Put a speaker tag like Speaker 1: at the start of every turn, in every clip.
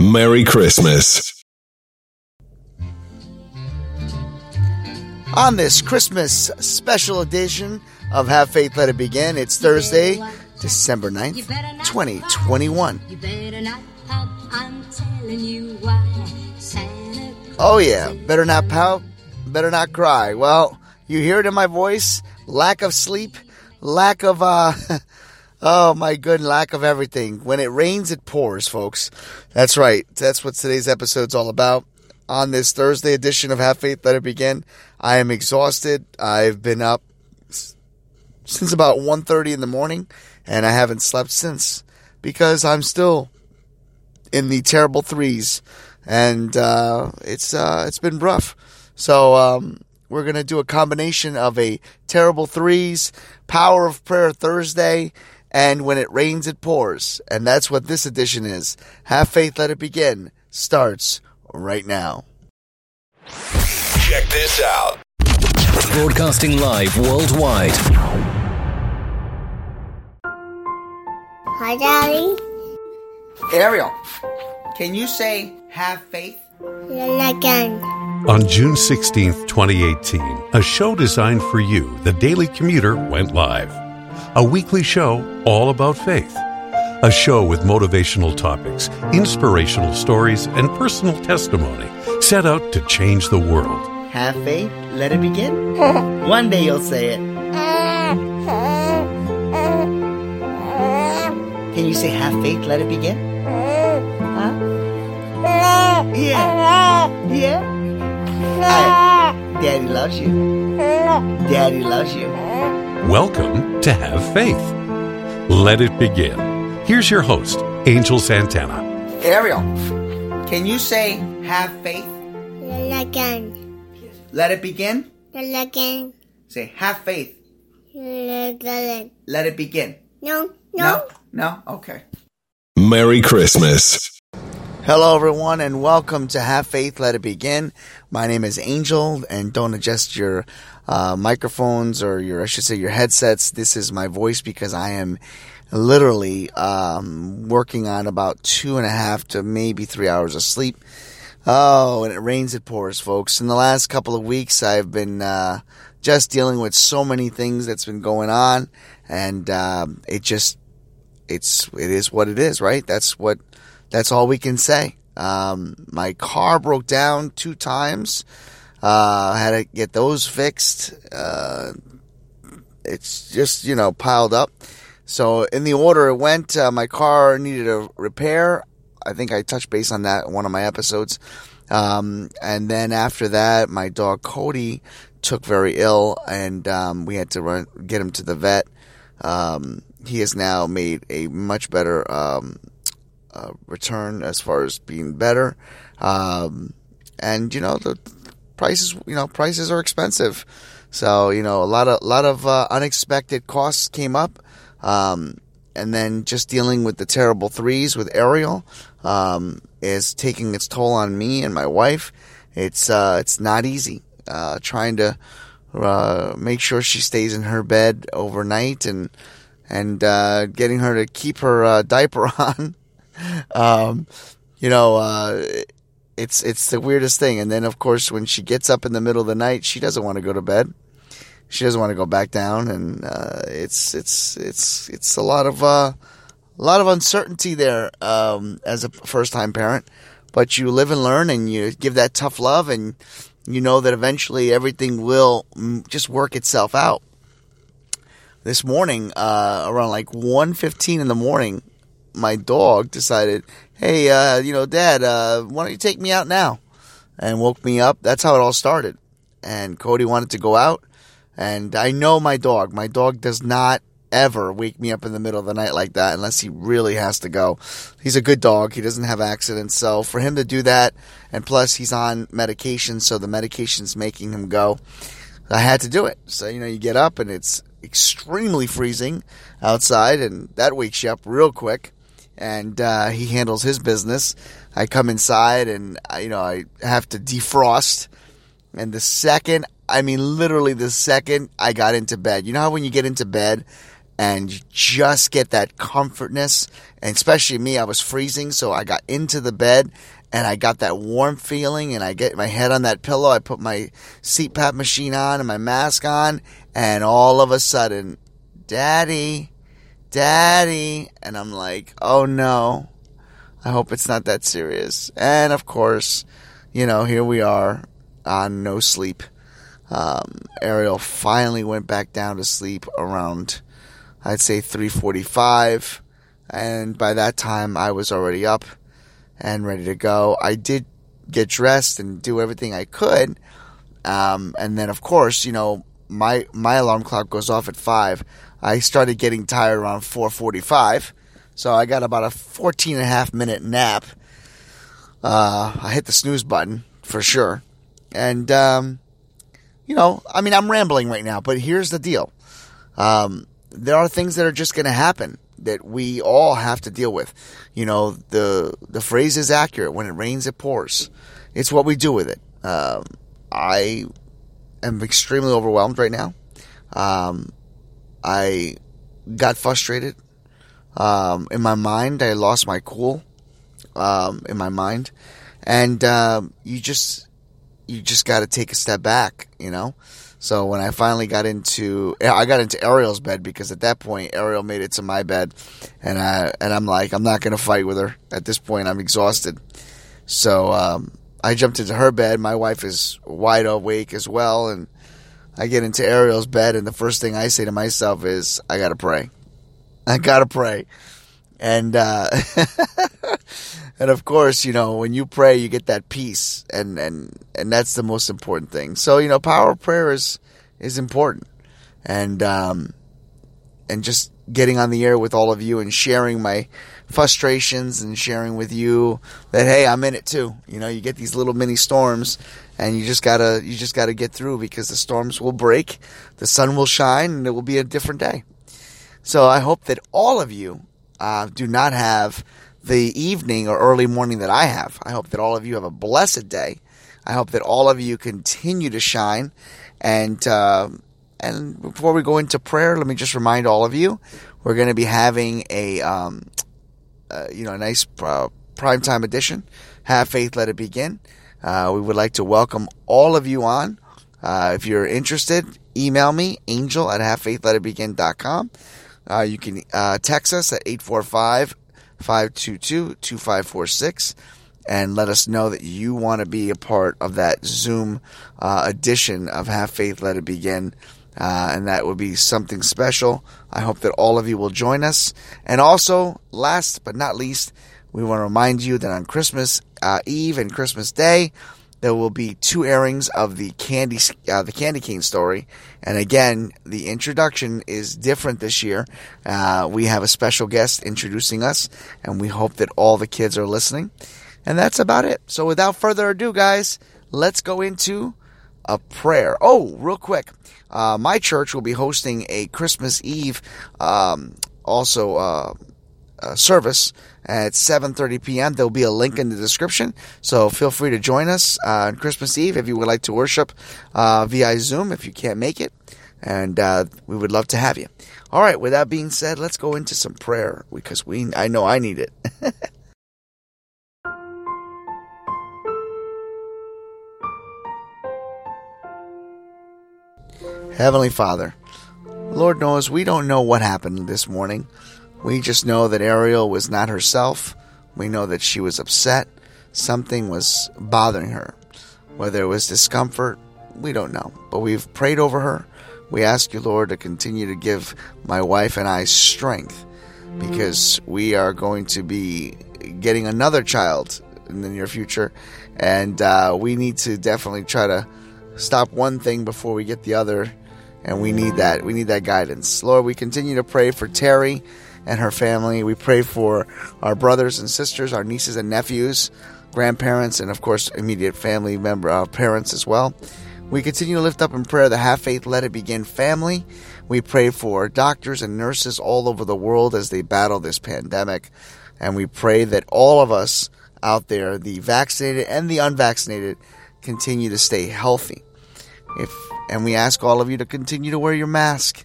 Speaker 1: Merry Christmas.
Speaker 2: On this Christmas special edition of Have Faith Let It Begin, it's Thursday, December 9th, 2021.
Speaker 3: You better not pout, I'm telling you why. Santa
Speaker 2: Oh, yeah, better not pout, better not cry. Well, you hear it in my voice lack of sleep, lack of, uh, oh my good, lack of everything. When it rains, it pours, folks. That's right. That's what today's episode's all about. On this Thursday edition of Have Faith Let It Begin, I am exhausted. I've been up since about 1.30 in the morning and I haven't slept since because I'm still in the terrible threes and uh, it's uh, it's been rough. So um, we're gonna do a combination of a terrible threes, power of prayer Thursday, and when it rains it pours, and that's what this edition is. Have faith, let it begin. Starts right now.
Speaker 1: Check this out.
Speaker 4: Broadcasting live worldwide.
Speaker 5: Hi, Daddy.
Speaker 2: Ariel, can you say have faith?
Speaker 5: Again.
Speaker 6: On June 16th, 2018, a show designed for you, the Daily Commuter, went live. A weekly show all about faith. A show with motivational topics, inspirational stories, and personal testimony set out to change the world.
Speaker 2: Have faith, let it begin. One day you'll say it. Can you say have faith, let it begin? Huh? Yeah. Yeah. Hi. Daddy loves you. Daddy loves you.
Speaker 6: Welcome to Have Faith. Let it begin. Here's your host, Angel Santana.
Speaker 2: Ariel, can you say have faith?
Speaker 5: Again.
Speaker 2: Let it begin?
Speaker 5: Again.
Speaker 2: Say have faith.
Speaker 5: Again.
Speaker 2: Let it begin.
Speaker 5: No, no.
Speaker 2: No? Okay.
Speaker 1: Merry Christmas.
Speaker 2: Hello, everyone, and welcome to Have Faith, Let It Begin. My name is Angel, and don't adjust your uh, microphones or your, I should say, your headsets. This is my voice because I am literally um, working on about two and a half to maybe three hours of sleep. Oh, and it rains, it pours, folks. In the last couple of weeks, I've been uh, just dealing with so many things that's been going on, and um, it just it's it is what it is, right? That's what that's all we can say. Um, my car broke down two times. Uh, I had to get those fixed. Uh, it's just you know piled up. So in the order it went, uh, my car needed a repair. I think I touched base on that in one of my episodes. Um, and then after that, my dog Cody took very ill, and um, we had to run get him to the vet. Um, he has now made a much better um, uh, return as far as being better. Um, and you know the prices, you know, prices are expensive. So you know a lot of a lot of uh, unexpected costs came up. Um, and then just dealing with the terrible threes with Ariel um, is taking its toll on me and my wife. It's uh, it's not easy uh, trying to uh, make sure she stays in her bed overnight and and uh, getting her to keep her uh, diaper on. Um, you know, uh, it's it's the weirdest thing. And then of course when she gets up in the middle of the night, she doesn't want to go to bed. She doesn't want to go back down, and uh, it's it's it's it's a lot of uh, a lot of uncertainty there um, as a first time parent. But you live and learn, and you give that tough love, and you know that eventually everything will mm, just work itself out. This morning, uh, around like 1.15 in the morning, my dog decided, "Hey, uh, you know, Dad, uh, why don't you take me out now?" And woke me up. That's how it all started. And Cody wanted to go out, and I know my dog. My dog does not ever wake me up in the middle of the night like that unless he really has to go. He's a good dog. He doesn't have accidents. So for him to do that, and plus he's on medication, so the medication's making him go. I had to do it. So, you know, you get up and it's extremely freezing outside, and that wakes you up real quick. And uh, he handles his business. I come inside and, uh, you know, I have to defrost. And the second, I mean, literally the second I got into bed, you know how when you get into bed and you just get that comfortness. And especially me, I was freezing, so I got into the bed and I got that warm feeling and I get my head on that pillow. I put my CPAP machine on and my mask on and all of a sudden, daddy, daddy. And I'm like, oh no, I hope it's not that serious. And of course, you know, here we are on no sleep. Um, Ariel finally went back down to sleep around, I'd say 3:45, and by that time I was already up and ready to go. I did get dressed and do everything I could, um, and then of course, you know, my my alarm clock goes off at five. I started getting tired around 4:45, so I got about a 14 and a half minute nap. Uh, I hit the snooze button for sure, and um, you know, I mean, I'm rambling right now, but here's the deal. Um, there are things that are just going to happen that we all have to deal with. You know, the the phrase is accurate. When it rains, it pours. It's what we do with it. Um, I am extremely overwhelmed right now. Um, I got frustrated. Um, in my mind, I lost my cool. Um, in my mind, and um, you just you just got to take a step back, you know. So when I finally got into, I got into Ariel's bed because at that point Ariel made it to my bed, and I and I'm like, I'm not gonna fight with her at this point. I'm exhausted. So um, I jumped into her bed. My wife is wide awake as well, and I get into Ariel's bed, and the first thing I say to myself is, I gotta pray. I gotta pray. And uh, and of course, you know, when you pray, you get that peace, and and and that's the most important thing. So you know, power of prayer is is important, and um, and just getting on the air with all of you and sharing my frustrations and sharing with you that hey, I'm in it too. You know, you get these little mini storms, and you just gotta you just gotta get through because the storms will break, the sun will shine, and it will be a different day. So I hope that all of you uh, do not have the evening or early morning that I have. I hope that all of you have a blessed day. I hope that all of you continue to shine. And uh, and before we go into prayer, let me just remind all of you, we're going to be having a um, uh, you know a nice uh, primetime edition. Have faith, let it begin. Uh, we would like to welcome all of you on. Uh, if you're interested, email me angel at havefaithletitbegin.com. Uh, you can uh, text us at 845 522 2546 and let us know that you want to be a part of that Zoom uh, edition of Have Faith, Let It Begin. Uh, and that would be something special. I hope that all of you will join us. And also, last but not least, we want to remind you that on Christmas uh, Eve and Christmas Day, there will be two airings of the candy uh, the candy cane story and again the introduction is different this year uh, we have a special guest introducing us and we hope that all the kids are listening and that's about it so without further ado guys let's go into a prayer oh real quick uh, my church will be hosting a christmas eve um, also uh, uh, service at 7.30 p.m. There will be a link in the description, so feel free to join us uh, on Christmas Eve if you would like to worship uh, via Zoom if you can't make it, and uh, we would love to have you. All right, with that being said, let's go into some prayer because we I know I need it. Heavenly Father, Lord knows we don't know what happened this morning. We just know that Ariel was not herself. We know that she was upset. Something was bothering her. Whether it was discomfort, we don't know. But we've prayed over her. We ask you, Lord, to continue to give my wife and I strength because we are going to be getting another child in the near future. And uh, we need to definitely try to stop one thing before we get the other. And we need that. We need that guidance. Lord, we continue to pray for Terry and her family. We pray for our brothers and sisters, our nieces and nephews, grandparents, and of course, immediate family member uh, parents as well. We continue to lift up in prayer the Have Faith, Let It Begin family. We pray for doctors and nurses all over the world as they battle this pandemic. And we pray that all of us out there, the vaccinated and the unvaccinated, continue to stay healthy. If and we ask all of you to continue to wear your mask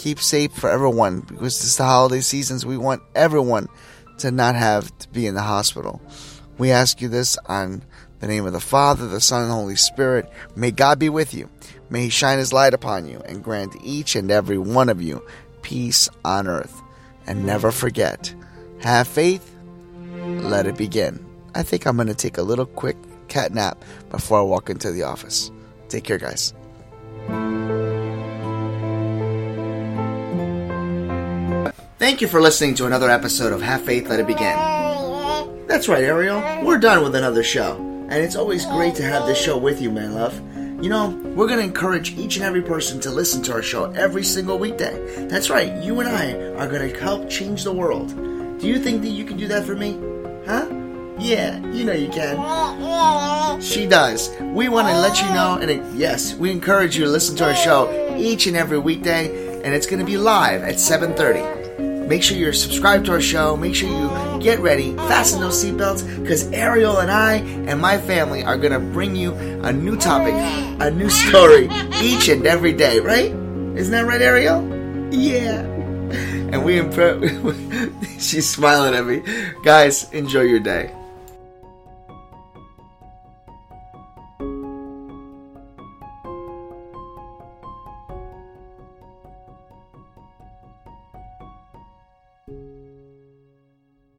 Speaker 2: keep safe for everyone because this is the holiday seasons. We want everyone to not have to be in the hospital. We ask you this on the name of the Father, the Son, and the Holy Spirit. May God be with you. May He shine His light upon you and grant each and every one of you peace on earth. And never forget, have faith, let it begin. I think I'm going to take a little quick cat nap before I walk into the office. Take care, guys. Thank you for listening to another episode of Have Faith, Let It Begin. That's right, Ariel. We're done with another show. And it's always great to have this show with you, my love. You know, we're going to encourage each and every person to listen to our show every single weekday. That's right, you and I are going to help change the world. Do you think that you can do that for me? Huh? Yeah, you know you can. Mm-hmm. She does. We want to let you know, and it, yes, we encourage you to listen to our show each and every weekday, and it's going to be live at 7:30. Make sure you're subscribed to our show. Make sure you get ready, fasten those seatbelts, because Ariel and I and my family are going to bring you a new topic, a new story each and every day, right? Isn't that right, Ariel? Yeah. And we impress. She's smiling at me. Guys, enjoy your day.